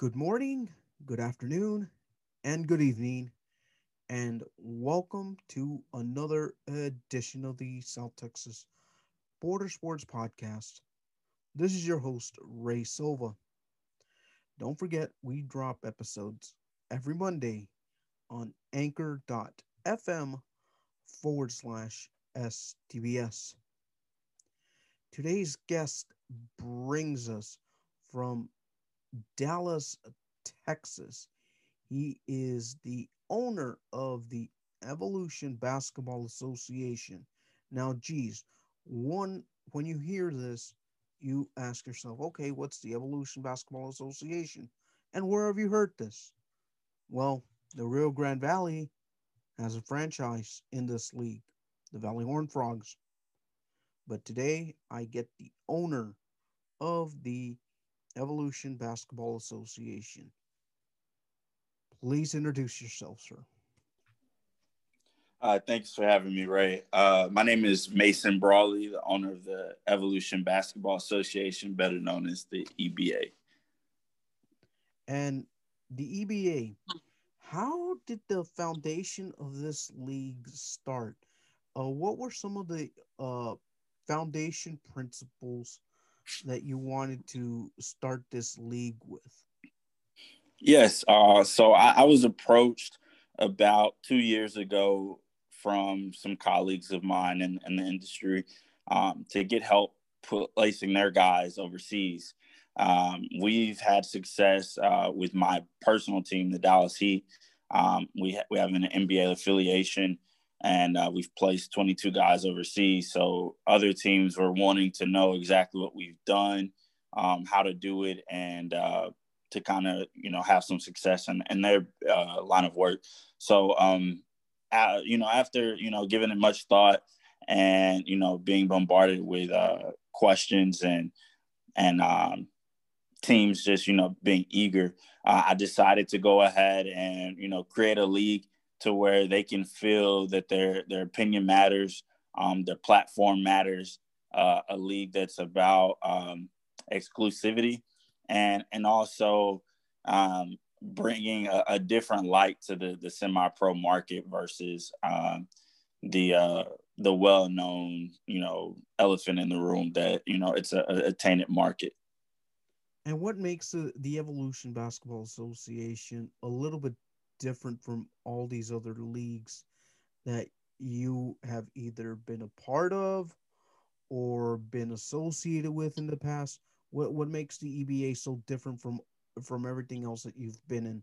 Good morning, good afternoon, and good evening, and welcome to another edition of the South Texas Border Sports Podcast. This is your host, Ray Silva. Don't forget, we drop episodes every Monday on anchor.fm forward slash STBS. Today's guest brings us from Dallas, Texas. He is the owner of the Evolution Basketball Association. Now, geez, one when you hear this, you ask yourself, okay, what's the Evolution Basketball Association? And where have you heard this? Well, the Rio Grande Valley has a franchise in this league, the Valley Horned Frogs. But today I get the owner of the Evolution Basketball Association. Please introduce yourself, sir. Uh, thanks for having me, Ray. Uh, my name is Mason Brawley, the owner of the Evolution Basketball Association, better known as the EBA. And the EBA, how did the foundation of this league start? Uh, what were some of the uh, foundation principles that you wanted to start this league with? Yes. Uh, so I, I was approached about two years ago from some colleagues of mine in, in the industry um, to get help placing their guys overseas. Um, we've had success uh, with my personal team, the Dallas Heat. Um, we, ha- we have an NBA affiliation and uh, we've placed 22 guys overseas. So other teams were wanting to know exactly what we've done, um, how to do it, and uh, to kind of you know have some success in, in their uh, line of work. So um, you know after you know giving it much thought and you know being bombarded with uh, questions and and um, teams just you know being eager, uh, I decided to go ahead and you know create a league to where they can feel that their their opinion matters, um, their platform matters. Uh, a league that's about um, exclusivity and and also um, bringing a, a, different light to the the semi pro market versus um, the uh, the well known you know elephant in the room that you know it's a, a tainted market. And what makes the, the Evolution Basketball Association a little bit different from all these other leagues that you have either been a part of or been associated with in the past? What what makes the EBA so different from from everything else that you've been in?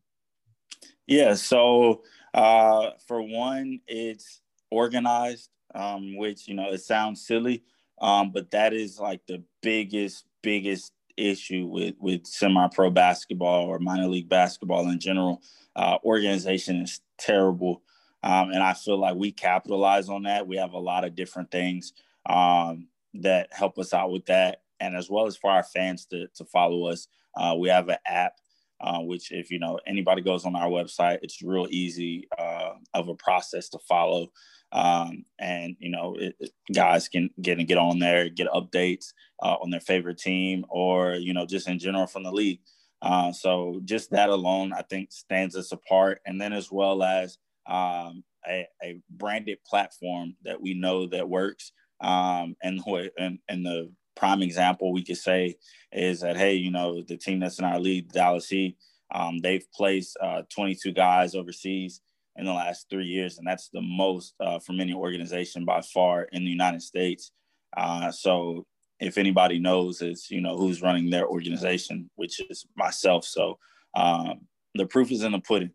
Yeah, so uh, for one, it's organized, um, which you know it sounds silly, um, but that is like the biggest biggest issue with with semi pro basketball or minor league basketball in general. Uh, organization is terrible, um, and I feel like we capitalize on that. We have a lot of different things um, that help us out with that, and as well as for our fans to to follow us. Uh, we have an app. Uh, which if you know anybody goes on our website it's real easy uh, of a process to follow um, and you know it, guys can get and get on there get updates uh, on their favorite team or you know just in general from the league. Uh, so just that alone i think stands us apart. And then as well as um, a, a, branded platform that we know that works um, and, and and the prime example we could say is that hey you know the team that's in our league dallas heat um, they've placed uh, 22 guys overseas in the last three years, and that's the most uh, from any organization by far in the United States. Uh, so if anybody knows, it's you know who's running their organization, which is myself. So um, the proof is in the pudding.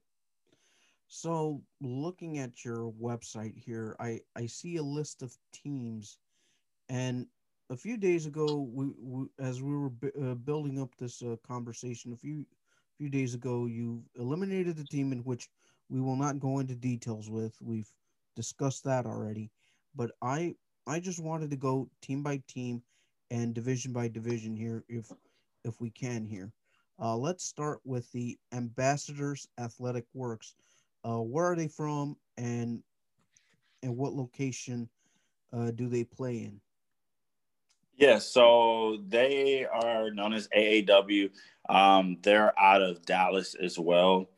So looking at your website here, I I see a list of teams, and a few days ago, we, we as we were b- uh, building up this uh, conversation, a few few days ago, you eliminated the team in which we will not go into details with. We've discussed that already. But I I just wanted to go team by team and division by division here if if we can here. Uh, let's start with the Ambassadors Athletic Works. Uh, where are they from and and what location uh, do they play in? Yeah, so they are known as AAW. Um, they're out of Dallas as well.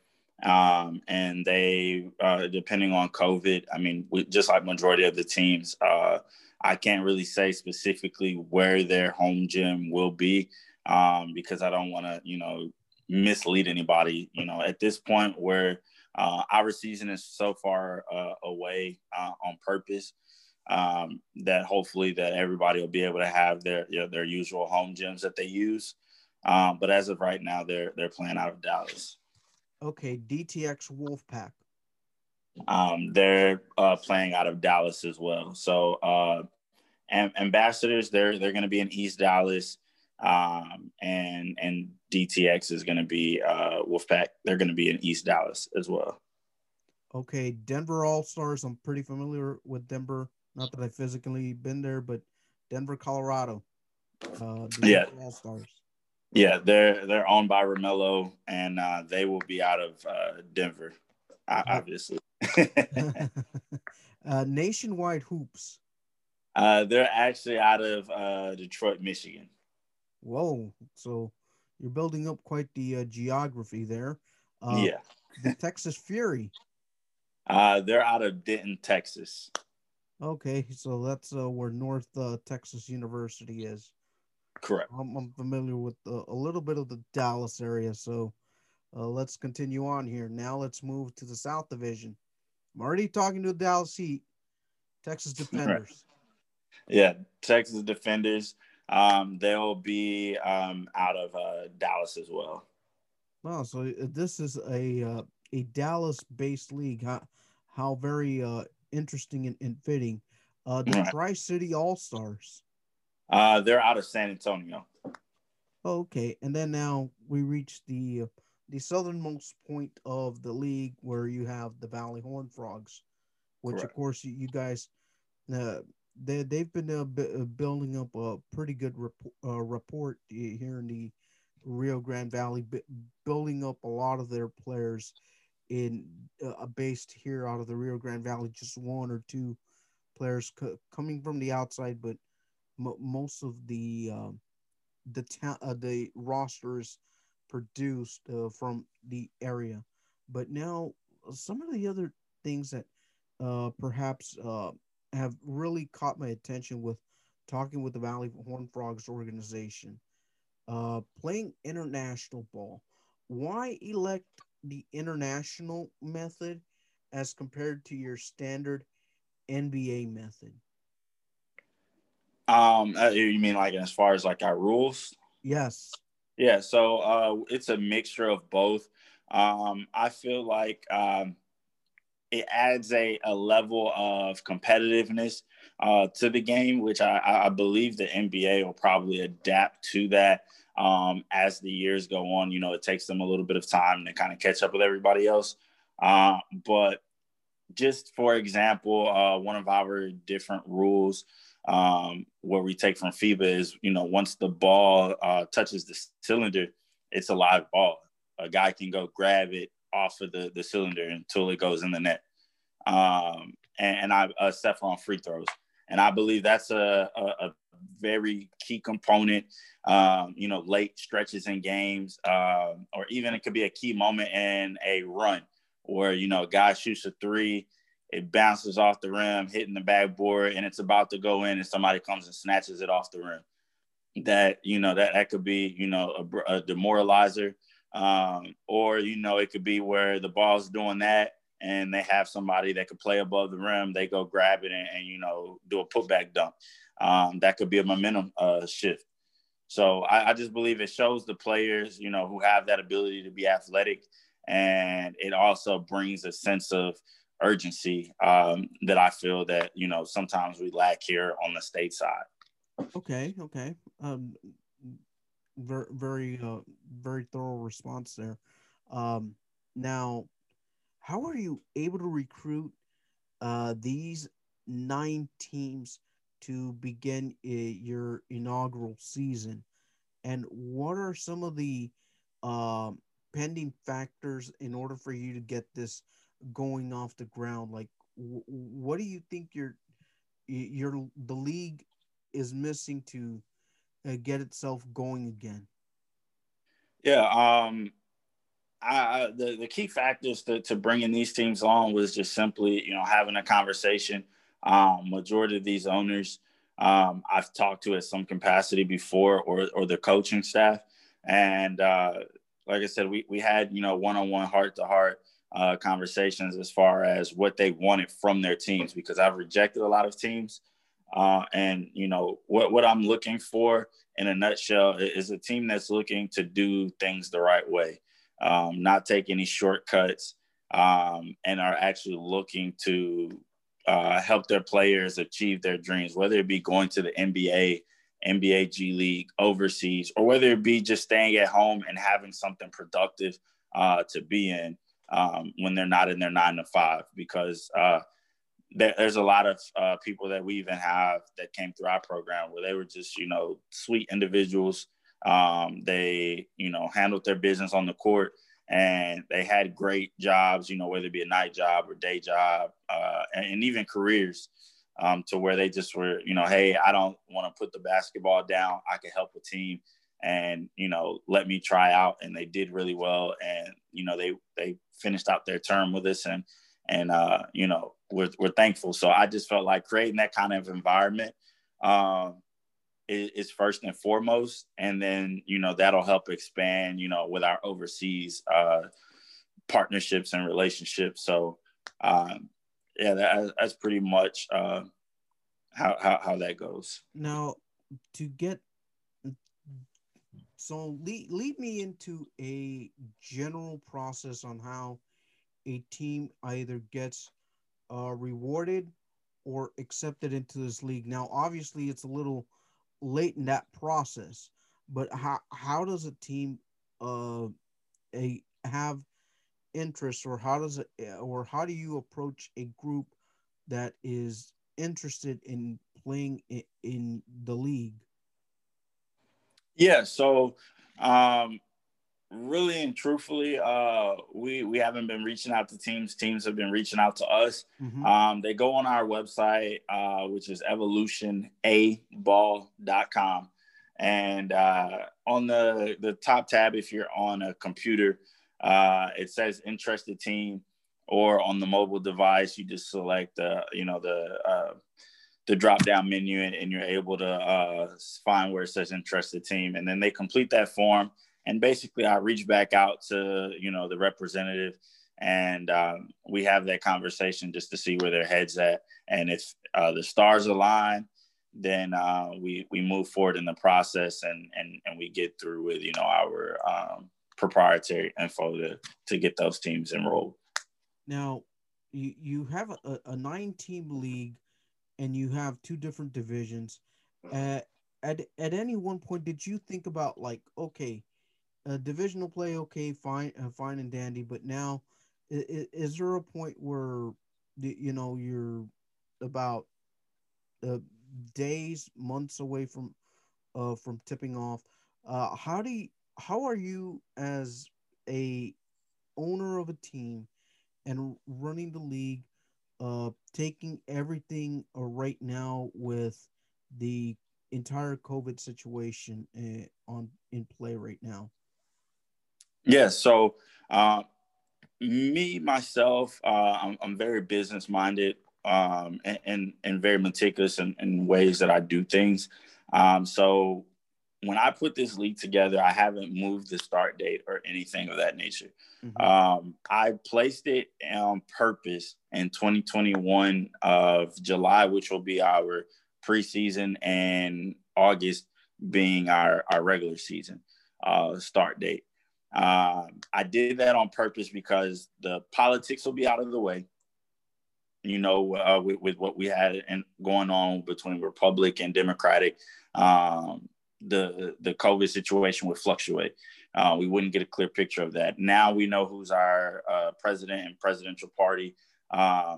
Um, and they, uh, depending on COVID, I mean, we, just like majority of the teams, uh, I can't really say specifically where their home gym will be um, because I don't want to, you know, mislead anybody. You know, at this point where uh, our season is so far uh, away uh, on purpose um, that hopefully that everybody will be able to have their you know, their usual home gyms that they use. Um, but as of right now, they're they're playing out of Dallas. Okay, DTX Wolfpack. Um, they're uh, playing out of Dallas as well. So uh, ambassadors, they're they're going to be in East Dallas, um, and and DTX is going to be uh, Wolfpack. They're going to be in East Dallas as well. Okay, Denver All Stars. I'm pretty familiar with Denver. Not that I've physically been there, but Denver, Colorado. Uh, yeah, All Stars. Yeah, they're they're owned by Romello, and uh, they will be out of uh, Denver, obviously. uh, nationwide hoops. Uh, they're actually out of uh, Detroit, Michigan. Whoa! So you're building up quite the uh, geography there. Yeah. the Texas Fury. Uh, they're out of Denton, Texas. Okay, so that's uh, where North uh, Texas University is. Correct. I'm, I'm familiar with uh, a little bit of the Dallas area, so uh, let's continue on here. Now let's move to the South Division. I'm already talking to the Dallas Heat, Texas Defenders. Right. Yeah, Texas Defenders. Um, they'll be um, out of uh, Dallas as well. Wow, so uh, this is a uh, a Dallas-based league. How how very uh, interesting and, and fitting. Uh, the right. Tri City All Stars. Uh, they're out of San Antonio. Okay, and then now we reach the the southernmost point of the league where you have the Valley Horned Frogs, which Correct. of course you, guys uh, they they've been uh, b- uh, building up a pretty good rep- uh, report here in the Rio Grande Valley, b- building up a lot of their players in uh, based here out of the Rio Grande Valley. Just one or two players co- coming from the outside, but m- most of the um, the ta- uh, the rosters produced uh, from the area. But now some of the other things that uh, perhaps uh, have really caught my attention with talking with the Valley Horned Frogs organization. Uh, playing international ball. Why elect the international method as compared to your standard NBA method? Um, uh, you mean like as far as like our rules? Yes. Yeah. So uh, it's a mixture of both. Um, I feel like um, it adds a, a level of competitiveness uh, to the game, which I, I, believe the NBA will probably adapt to that um, as the years go on. You know, it takes them a little bit of time to kind of catch up with everybody else. Uh, but just for example, uh, one of our different rules um, where we take from FIBA is, you know, once the ball uh, touches the cylinder, it's a live ball. A guy can go grab it off of the, the cylinder until it goes in the net. Um, and, and I uh, set on free throws. And I believe that's a, a, a very key component, um, you know, late stretches in games, uh, or even it could be a key moment in a run where, you know, a guy shoots a three, it bounces off the rim, hitting the backboard, and it's about to go in, and somebody comes and snatches it off the rim. That, you know, that, that could be, you know, a, a demoralizer. Um, or, you know, it could be where the ball's doing that and they have somebody that could play above the rim, they go grab it and, and you know do a putback dunk. Um, that could be a momentum uh, shift. So I, I, just believe it shows the players, you know, who have that ability to be athletic, and it also brings a sense of urgency um, that I feel that you know sometimes we lack here on the state side. Okay, okay, um, very very uh, very thorough response there. Um, now, how are you able to recruit uh, these nine teams to begin uh, your inaugural season? And what are some of the uh, pending factors in order for you to get this going off the ground? Like, what do you think your your the league is missing to uh, get itself going again? Yeah, um, I, the the key factors to, to bringing these teams on was just simply you know having a conversation. Um, majority of these owners um, I've talked to at some capacity before, or or the coaching staff, and uh, like I said, we we had you know one on one heart to heart conversations as far as what they wanted from their teams because I've rejected a lot of teams, uh, and you know what what I'm looking for in a nutshell is a team that's looking to do things the right way um, not take any shortcuts, um, and are actually looking to uh, help their players achieve their dreams, whether it be going to the NBA, NBA G League, overseas, or whether it be just staying at home and having something productive uh, to be in um, when they're not in their nine to five. Because uh, there, there's a lot of uh, people that we even have that came through our program where they were just, you know, sweet individuals um, they, you know, handled their business on the court and they had great jobs, you know, whether it be a night job or day job, uh, and, and, even careers um, to where they just were, you know, hey, I don't want to put the basketball down. I can help a team and, you know, let me try out. And they did really well. And, you know, they, they finished out their term with us and, and, uh, you know, we're, we're thankful. So I just felt like creating that kind of environment um, is, first and foremost, and then you know that'll help expand, you know, with our overseas uh, partnerships and relationships. So, um, yeah, that, that's pretty much uh, how, how how that goes. Now, to get so lead lead me into a general process on how a team either gets uh, rewarded or accepted into this league. Now, obviously, it's a little late in that process. But how how does a team uh a have interest or how does it or how do you approach a group that is interested in playing in, in the league? Yeah, so um really and truthfully, uh, we we haven't been reaching out to teams. Teams have been reaching out to us. Mm-hmm. Um, they go on our website, uh, which is evolutionaball.com. And uh, on the, the top tab, if you're on a computer, uh, it says interested team, or on the mobile device, you just select the, you know, the uh, the drop down menu and, and, you're able to uh, find where it says interested team. And then they complete that form. And basically I reach back out to you know the representative and um, we have that conversation just to see where their heads at. And if uh, the stars align then uh, we we move forward in the process and and and we get through with you know our um, proprietary info to to get those teams enrolled. Now you you have a, a nine team league and you have two different divisions uh, at at any one point did you think about like okay uh, divisional play, okay, fine, uh, fine and dandy. But now, is, is, there a point where you know you're about uh, days, months away from uh, from tipping off? Uh, how do you, how are you as a owner of a team and running the league, uh, taking everything uh, right now with the entire COVID situation uh, on in play right now? Yeah. So, uh, me myself, uh, I'm, I'm, very business minded um, and, and, and very meticulous in, in, ways that I do things. Um, so when I put this league together, I haven't moved the start date or anything of that nature. Mm-hmm. Um, I placed it on purpose in 2021 of July, which will be our preseason, and August being our, our regular season uh, start date. Um, I did that on purpose because the politics will be out of the way. You know, uh, with, with, what we had and going on between Republic and Democratic, um, the the COVID situation would fluctuate. Uh, we wouldn't get a clear picture of that. Now we know who's our uh, president and presidential party. Uh,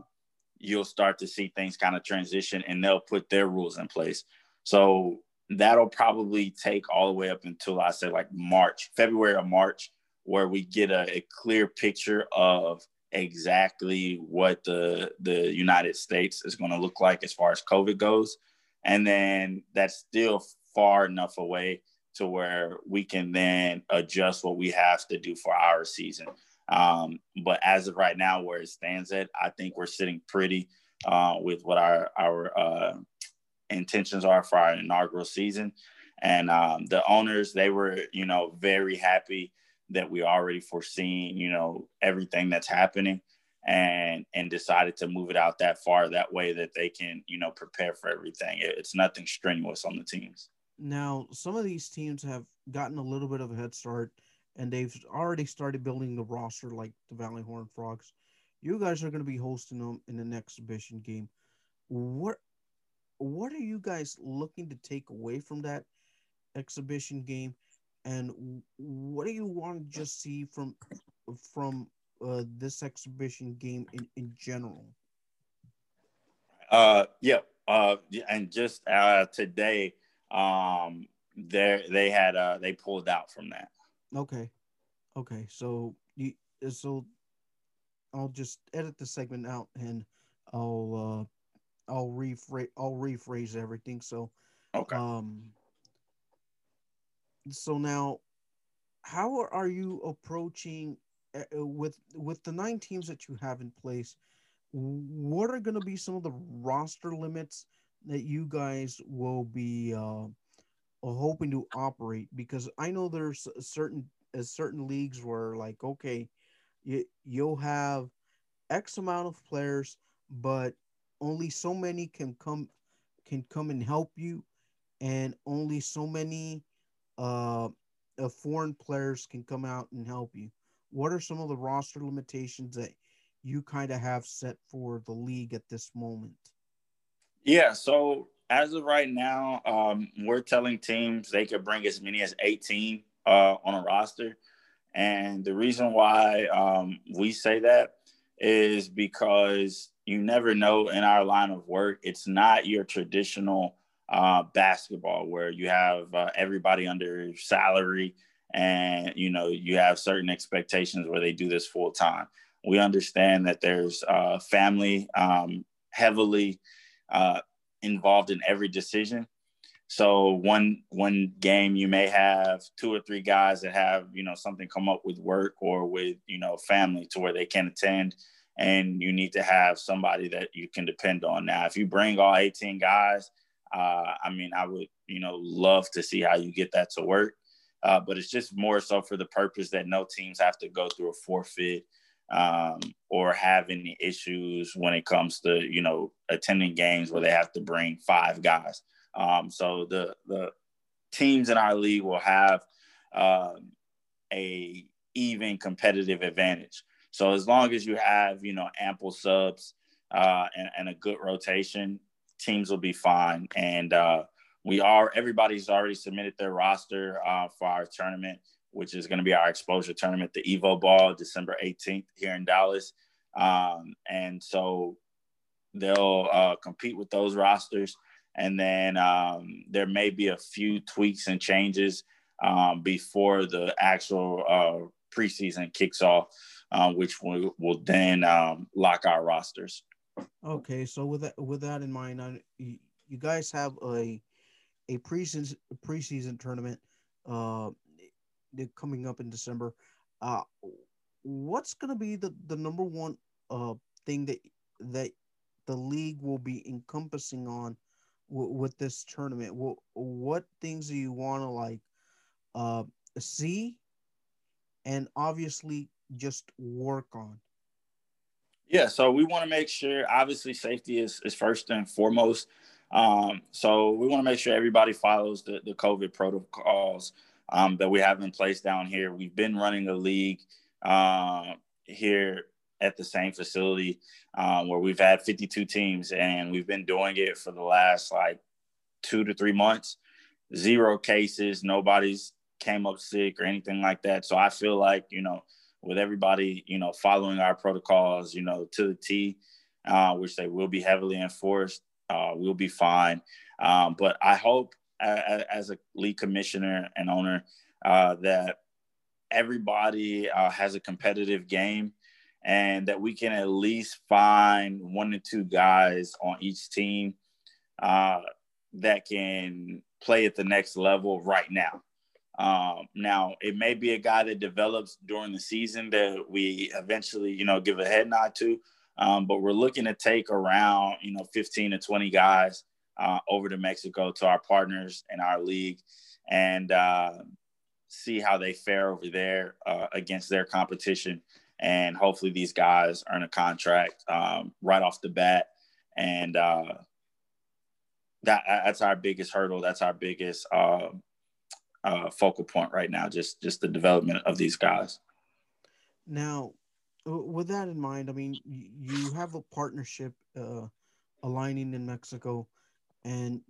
you'll start to see things kind of transition, and they'll put their rules in place. So that'll probably take all the way up until I say like March, February or March, where we get a, a clear picture of exactly what the the United States is going to look like as far as COVID goes, and then that's still far enough away to where we can then adjust what we have to do for our season. Um, but as of right now, where it stands at, I think we're sitting pretty uh, with what our our uh, intentions are for our inaugural season. And um, the owners, they were, you know, very happy that we already foreseen, you know, everything that's happening and and decided to move it out that far that way that they can, you know, prepare for everything. It's nothing strenuous on the teams. Now, some of these teams have gotten a little bit of a head start and they've already started building the roster like the Valley Horned Frogs. You guys are going to be hosting them in an exhibition game. What what are you guys looking to take away from that exhibition game and what do you want to just see from from uh, this exhibition game in, in general uh yeah uh and just uh today um there they had uh they pulled out from that. Okay. Okay. So you so i'll just edit the segment out and i'll uh i'll rephrase i'll rephrase everything. So okay. um so now how are you approaching uh, with with the nine teams that you have in place what are going to be some of the roster limits that you guys will be uh, uh, hoping to operate because i know there's certain uh, certain leagues where like okay you, you'll have x amount of players but only so many can come can come and help you and only so many uh, foreign players can come out and help you. What are some of the roster limitations that you kind of have set for the league at this moment? Yeah, so as of right now, um, we're telling teams they could bring as many as 18 uh, on a roster. And the reason why um, we say that is because you never know in our line of work, it's not your traditional uh, basketball where you have uh, everybody under salary and you know you have certain expectations where they do this full time we understand that there's uh, family um, heavily uh, involved in every decision so one one game you may have two or three guys that have you know something come up with work or with you know family to where they can attend and you need to have somebody that you can depend on now if you bring all 18 guys uh, I mean, I would, you know, love to see how you get that to work. Uh, but it's just more so for the purpose that no teams have to go through a forfeit um, or have any issues when it comes to, you know, attending games where they have to bring five guys. Um, so the the teams in our league will have um, a even competitive advantage. So as long as you have, you know, ample subs uh, and, and a good rotation, teams will be fine. And uh, we are everybody's already submitted their roster uh, for our tournament, which is going to be our exposure tournament, the Evo Ball, December 18th here in Dallas. Um, and so they'll uh, compete with those rosters. And then um, there may be a few tweaks and changes um, before the actual uh, preseason kicks off, uh, which will, will then um, lock our rosters. Okay, so with that with that in mind, I, you guys have a a preseason preseason tournament uh coming up in December. Uh what's going to be the the number one uh thing that that the league will be encompassing on w- with this tournament? What what things do you want to like uh see and obviously just work on? Yeah, so we want to make sure, obviously, safety is, is first and foremost. Um, so we want to make sure everybody follows the, the COVID protocols um, that we have in place down here. We've been running a league uh, here at the same facility um, where we've had 52 teams, and we've been doing it for the last like two to three months. Zero cases, nobody's came up sick or anything like that. So I feel like, you know, with everybody, you know, following our protocols, you know, to the T, uh, which they will be heavily enforced. Uh, we'll be fine. Um, but I hope, as a league commissioner and owner, uh, that everybody uh, has a competitive game and that we can at least find one or two guys on each team uh, that can play at the next level right now. Um, now it may be a guy that develops during the season that we eventually, you know, give a head nod to. Um, but we're looking to take around, you know, 15 to 20 guys uh, over to Mexico to our partners in our league and uh, see how they fare over there uh, against their competition. And hopefully these guys earn a contract um, right off the bat. And uh, that that's our biggest hurdle. That's our biggest uh, uh, focal point right now. Just just the development of these guys. Now, with that in mind, I mean, you have a partnership uh, aligning in Mexico, and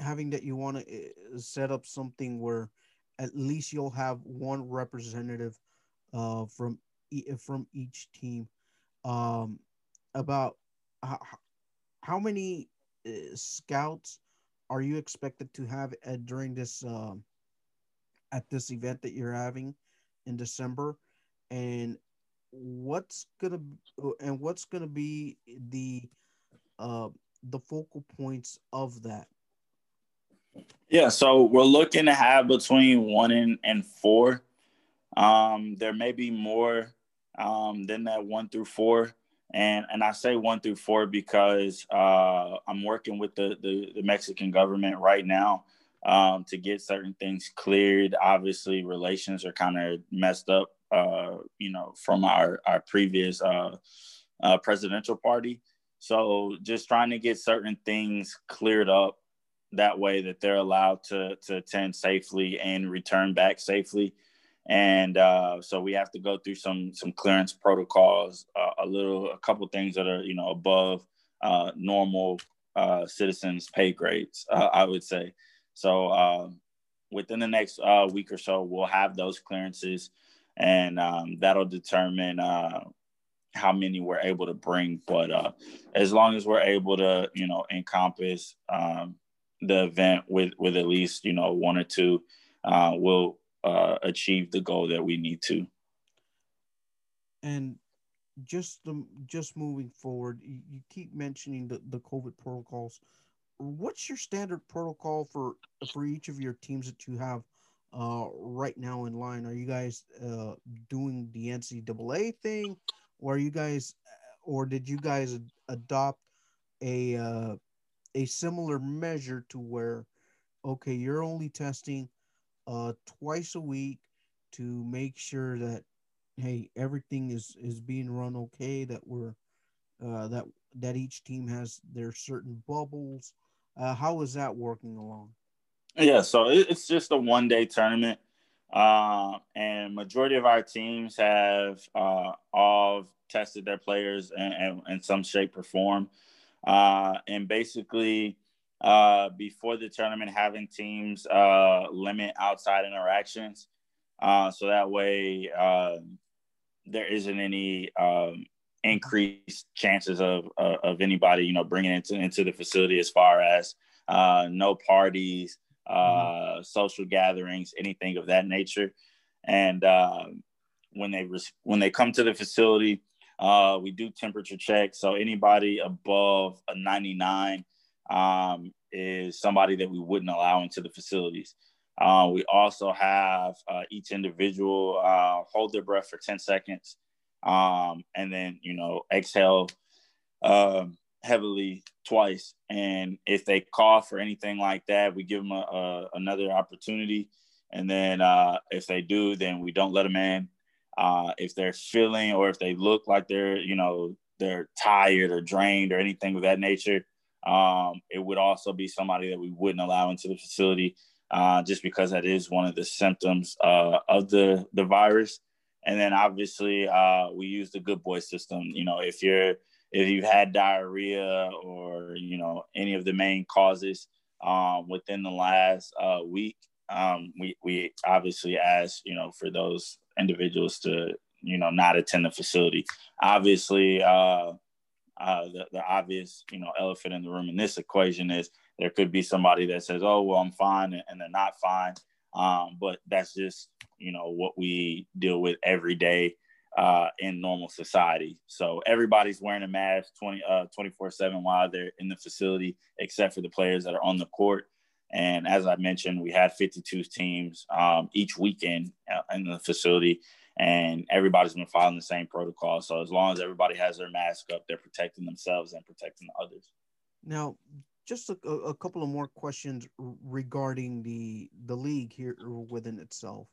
having that you want to eh, set up something where at least you'll have one representative uh, from from each team. Um, about how, how many uh, scouts are you expected to have during this um, at this event that you're having in December, and what's gonna and what's gonna be the uh, the focal points of that? Yeah, so we're looking to have between one and, and four. Um, there may be more um, than that one through four. And and I say one through four because uh, I'm working with the, the, the Mexican government right now um, to get certain things cleared. Obviously, relations are kind of messed up, uh, you know, from our our previous uh, uh, presidential party. So just trying to get certain things cleared up that way that they're allowed to to attend safely and return back safely. And uh, so we have to go through some some clearance protocols uh, a little a couple things that are you know above uh, normal uh, citizens pay grades uh, i would say. So um, within the next uh, week or so we'll have those clearances and um, that'll determine how many we're able to bring but as long as we're able to you know encompass um, the event with with at least you know one or two, uh, will uh, achieve the goal that we need to. And just the, just moving forward, you, you keep mentioning the, the COVID protocols. What's your standard protocol for for each of your teams that you have uh, right now in line? Are you guys uh, doing the NCAA thing, or you guys, or did you guys adopt a uh, a similar measure to where, okay, you're only testing uh, twice a week to make sure that hey everything is is being run okay that we're uh, that that each team has their certain bubbles? Uh, how is that working along? Yeah so it's just a one day tournament uh, and majority of our teams have uh, all tested their players in, in, in some shape or form. Uh, and basically uh, before the tournament having teams uh, limit outside interactions uh, so that way there isn't any um, increased chances of, of, of anybody you know bringing into into the facility as far as no parties mm-hmm. social gatherings anything of that nature and um, when they res- when they come to the facility uh, we do temperature checks. So anybody above a 99 um, is somebody that we wouldn't allow into the facilities. Uh, we also have uh, each individual uh, hold their breath for 10 seconds um, and then, you know, exhale um, heavily twice. And if they cough or anything like that, we give them a, a, another opportunity. And then uh, if they do, then we don't let them in. Uh, if they're feeling or if they look like they're, you know, they're tired or drained or anything of that nature, um, it would also be somebody that we wouldn't allow into the facility uh, just because that is one of the symptoms uh, of the, the virus. And then obviously uh, we use the good boy system. You know, if you're if you've had diarrhea or you know any of the main causes um, within the last uh, week, um, we we obviously ask you know for those individuals to you know not attend the facility. Obviously, uh, uh, the, the obvious you know elephant in the room in this equation is there could be somebody that says, "Oh, well, I'm fine," and they're not fine. Um, but that's just you know what we deal with every day. Uh, in normal society. So everybody's wearing a mask 20, uh, 24 7 while they're in the facility, except for the players that are on the court. And as I mentioned, we had 52 teams um, each weekend uh, in the facility, and everybody's been following the same protocol. So as long as everybody has their mask up, they're protecting themselves and protecting the others. Now, just a, a couple of more questions regarding the the league here within itself.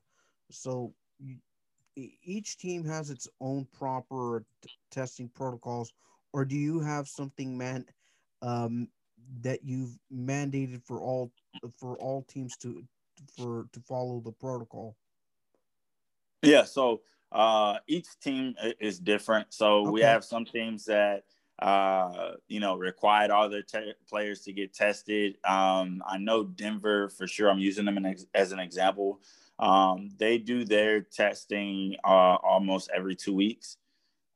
So, you, each team has its own proper t- testing protocols, or do you have something man um, that you've mandated for all for all teams to for to follow the protocol? Yeah, so uh, each team is different. So okay. we have some teams that uh, you know required all their te- players to get tested. Um, I know Denver for sure. I'm using them ex- as an example. Um, they do their testing uh, almost every two weeks.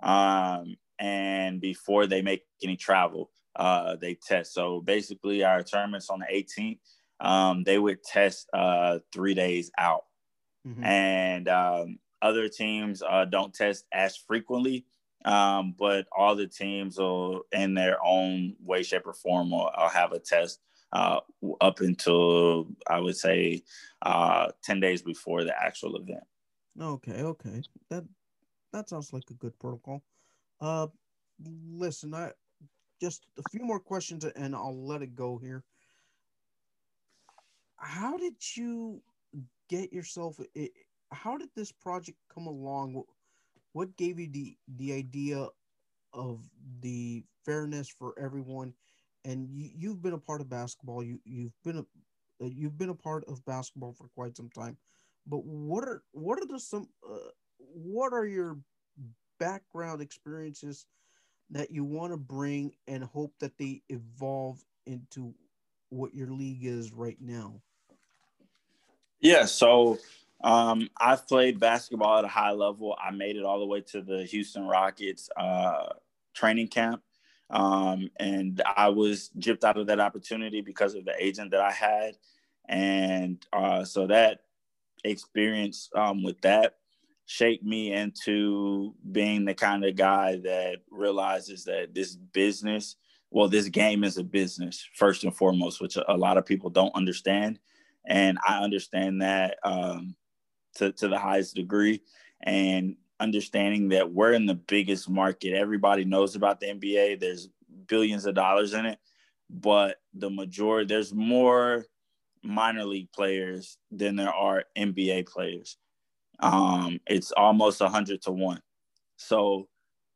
Um, and before they make any travel, uh, they test. So basically, our tournament's on the 18th. Um, they would test uh, three days out. Mm-hmm. And um, other teams uh, don't test as frequently, um, but all the teams will, in their own way, shape, or form, will, will have a test uh, up until I would say uh, ten days before the actual event. Okay, okay, that that sounds like a good protocol. Uh, listen, I just a few more questions and I'll let it go here. How did you get yourself? How did this project come along? What gave you the the idea of the fairness for everyone and you, you've been a part of basketball. You you've been a uh, you've been a part of basketball for quite some time. But what are what are the some uh, what are your background experiences that you want to bring and hope that they evolve into what your league is right now? Yeah, so um, I've played basketball at a high level. I made it all the way to the Houston Rockets uh, training camp. Um, and I was gypped out of that opportunity because of the agent that I had. And uh, so that experience um, with that shaped me into being the kind of guy that realizes that this business, well, this game is a business first and foremost, which a lot of people don't understand. And I understand that um, to, to the highest degree. And understanding that we're in the biggest market. Everybody knows about the NBA. There's billions of dollars in it, but the majority there's more minor league players than there are NBA players. Um, it's almost hundred to one. So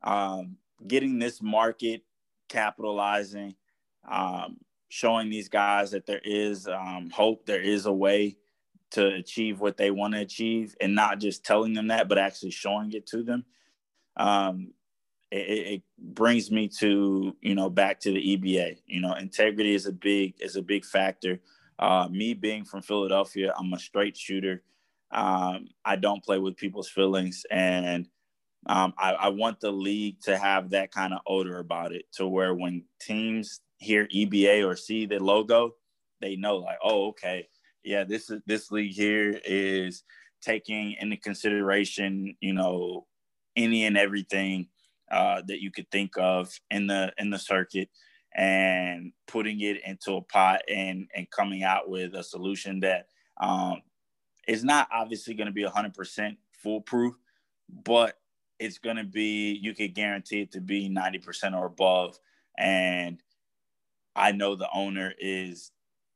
um, getting this market, capitalizing, um, showing these guys that there is um, hope, there is a way to achieve what they want to achieve and not just telling them that, but actually showing it to them. Um, it, it, brings me to, you know, back to the EBA, you know, integrity is a big, is a big factor. Uh, me being from Philadelphia, I'm a straight shooter. Um, I don't play with people's feelings. And um, I, I want the league to have that kind of odor about it to where when teams hear EBA or see the logo, they know like, oh, okay, yeah, this is this league here is taking into consideration, you know, any and everything uh, that you could think of in the in the circuit and putting it into a pot and and coming out with a solution that um, is not obviously going to be 100% foolproof, but it's going to be you could guarantee it to be 90% or above. And I know the owner is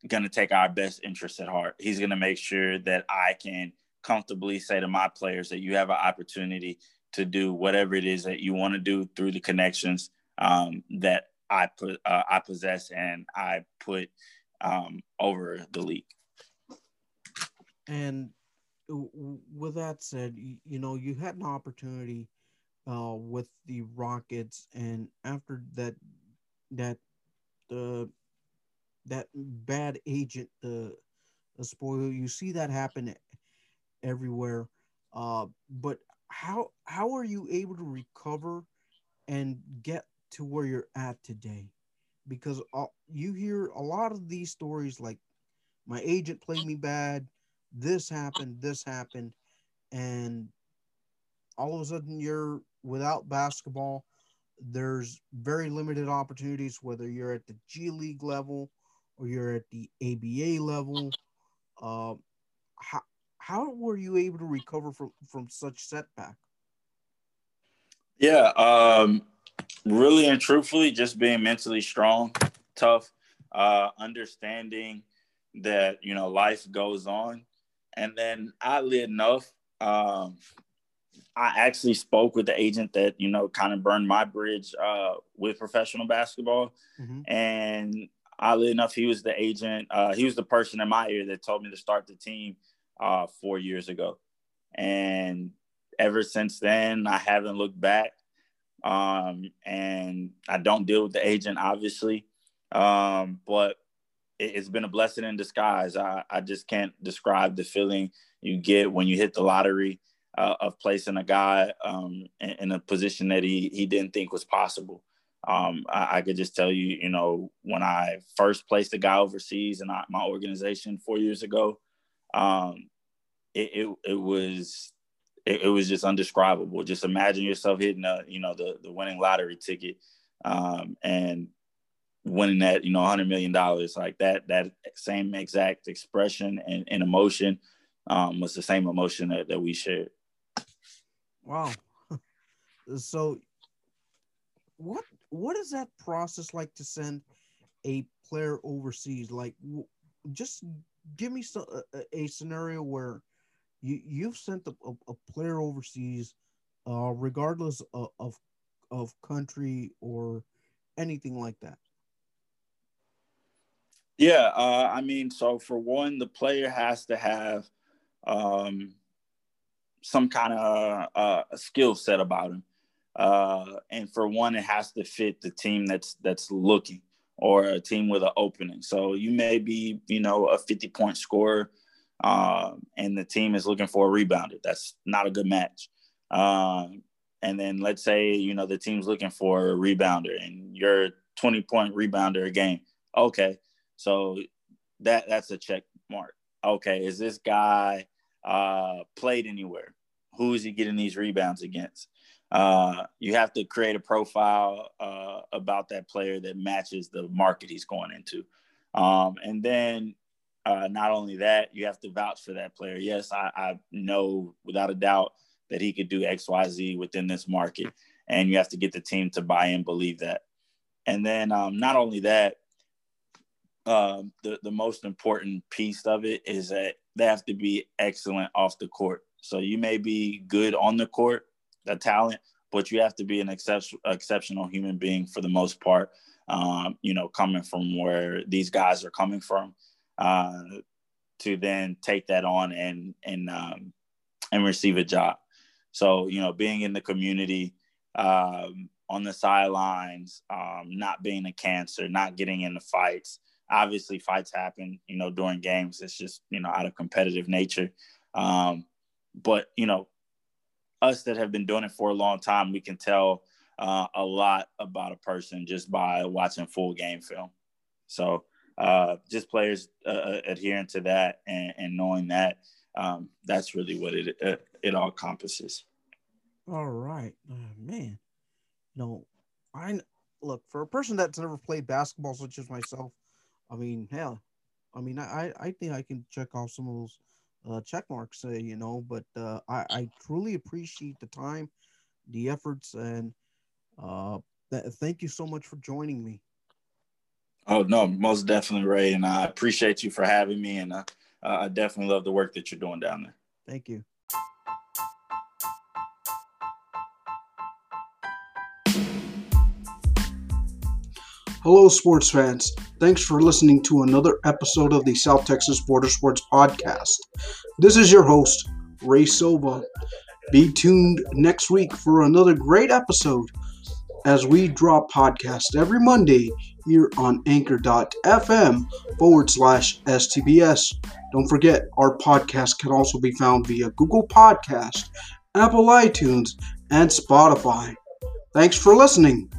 going to take our best interests at heart. He's going to make sure that I can comfortably say to my players that you have an opportunity to do whatever it is that you want to do through the connections um, that I put uh, I possess and I put um, over the league. And with that said, you know you had an opportunity uh, with the Rockets, and after that, that the uh, that bad agent the the spoil you see that happen everywhere. Uh but how how are you able to recover and get to where you're at today? Because uh, you hear a lot of these stories like my agent played me bad. This happened. This happened. And all of a sudden you're without basketball. There's very limited opportunities, whether you're at the G League level or you're at the ABA level. Uh, how, how were you able to recover from, from such setback? Yeah, um, really and truthfully, just being mentally strong, tough, uh, understanding that you know life goes on, and then oddly enough, um, I actually spoke with the agent that you know kind of burned my bridge uh, with professional basketball, mm-hmm. and oddly enough, he was the agent. Uh, he was the person in my ear that told me to start the team uh, four years ago, and ever since then, I haven't looked back. Um, and I don't deal with the agent, obviously, um, but it, has been a blessing in disguise. I, I just can't describe the feeling you get when you hit the lottery uh, of placing a guy um, in, in, a position that he he didn't think was possible. Um, I, I, could just tell you, you know, when I first placed a guy overseas in my organization four years ago, um, it, it, it was it, it, was just undescribable. Just imagine yourself hitting a, you know, the the winning lottery ticket, um, and winning that, you know, hundred million dollars. Like that that same exact expression and, and emotion um, was the same emotion that, that we shared. Wow. so, what what is that process like to send a player overseas? Like, just give me some, a, a scenario where you you've sent a, a, player overseas, uh, regardless of, of of country or anything like that. Yeah, uh, I mean, so for one, the player has to have um, some kind of uh, a skill set about him, uh, and for one, it has to fit the team that's that's looking or a team with an opening. So you may be, you know, a 50 point scorer um, and the team is looking for a rebounder. That's not a good match. Um, and then let's say you know the team's looking for a rebounder, and you're 20 point rebounder a game. Okay, so that that's a check mark. Okay, is this guy uh, played anywhere? Who is he getting these rebounds against? Uh, you have to create a profile uh, about that player that matches the market he's going into. Um, and then uh, not only that, you have to vouch for that player. Yes, I, I know without a doubt that he could do X, Y, Z within this market, and you have to get the team to buy and believe that. And then um, not only that, um, the the most important piece of it is that they have to be excellent off the court. So you may be good on the court, the talent, but you have to be an excep- exceptional human being for the most part. Um, you know, coming from where these guys are coming from uh, to then take that on and and um, and receive a job. So you know, being in the community, um, on the sidelines, um, not being a cancer, not getting into fights. Obviously, fights happen. You know, during games, it's just you know out of competitive nature. Um, but you know, us that have been doing it for a long time, we can tell uh, a lot about a person just by watching full game film. So uh, just players uh, uh, adhering to that and, and knowing that um, that's really what it uh, it all encompasses. All right, uh, man. No, I look for a person that's never played basketball, such as myself. I mean, hell, I mean, I I think I can check off some of those uh, check marks, uh, you know. But uh, I I truly appreciate the time, the efforts, and uh, th- thank you so much for joining me. Oh no, most definitely, Ray, and I appreciate you for having me, and uh, I definitely love the work that you're doing down there. Thank you. Hello, sports fans. Thanks for listening to another episode of the South Texas Border Sports Podcast. This is your host, Ray Silva. Be tuned next week for another great episode as we drop podcasts every Monday here on anchor.fm forward slash STBS. Don't forget, our podcast can also be found via Google Podcast, Apple iTunes, and Spotify. Thanks for listening.